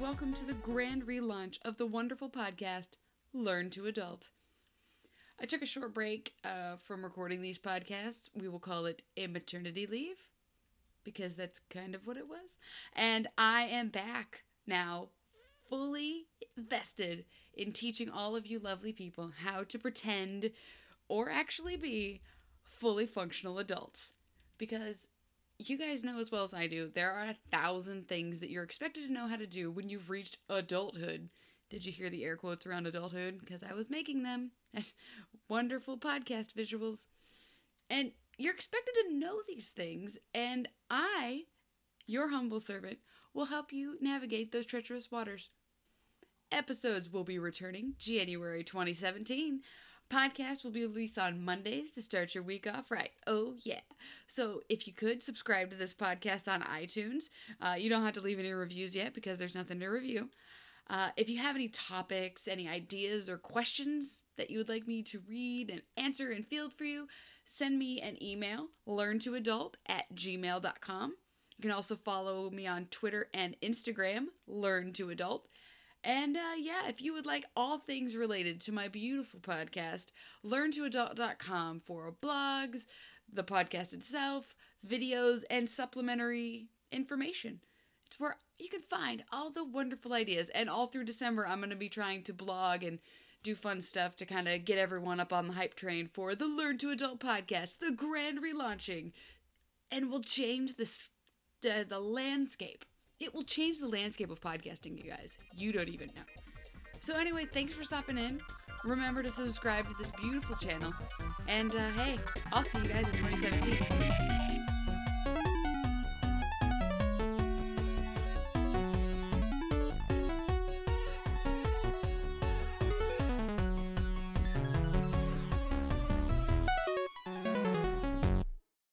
welcome to the grand relaunch of the wonderful podcast, Learn to Adult. I took a short break uh, from recording these podcasts. We will call it a maternity leave because that's kind of what it was. And I am back now, fully vested in teaching all of you lovely people how to pretend or actually be fully functional adults. Because you guys know as well as I do, there are a thousand things that you're expected to know how to do when you've reached adulthood. Did you hear the air quotes around adulthood? Because I was making them. Wonderful podcast visuals. And you're expected to know these things, and I, your humble servant, will help you navigate those treacherous waters. Episodes will be returning January 2017 Podcast will be released on Mondays to start your week off right. Oh, yeah. So if you could subscribe to this podcast on iTunes, uh, you don't have to leave any reviews yet because there's nothing to review. Uh, if you have any topics, any ideas, or questions that you would like me to read and answer and field for you, send me an email, learntoadult at gmail.com. You can also follow me on Twitter and Instagram, learn to adult. And uh, yeah, if you would like all things related to my beautiful podcast, learntoadult.com for blogs, the podcast itself, videos, and supplementary information. It's where you can find all the wonderful ideas. And all through December, I'm going to be trying to blog and do fun stuff to kind of get everyone up on the hype train for the Learn to Adult podcast, the grand relaunching. And we'll change the, the, the landscape it will change the landscape of podcasting, you guys. You don't even know. So, anyway, thanks for stopping in. Remember to subscribe to this beautiful channel. And uh, hey, I'll see you guys in 2017.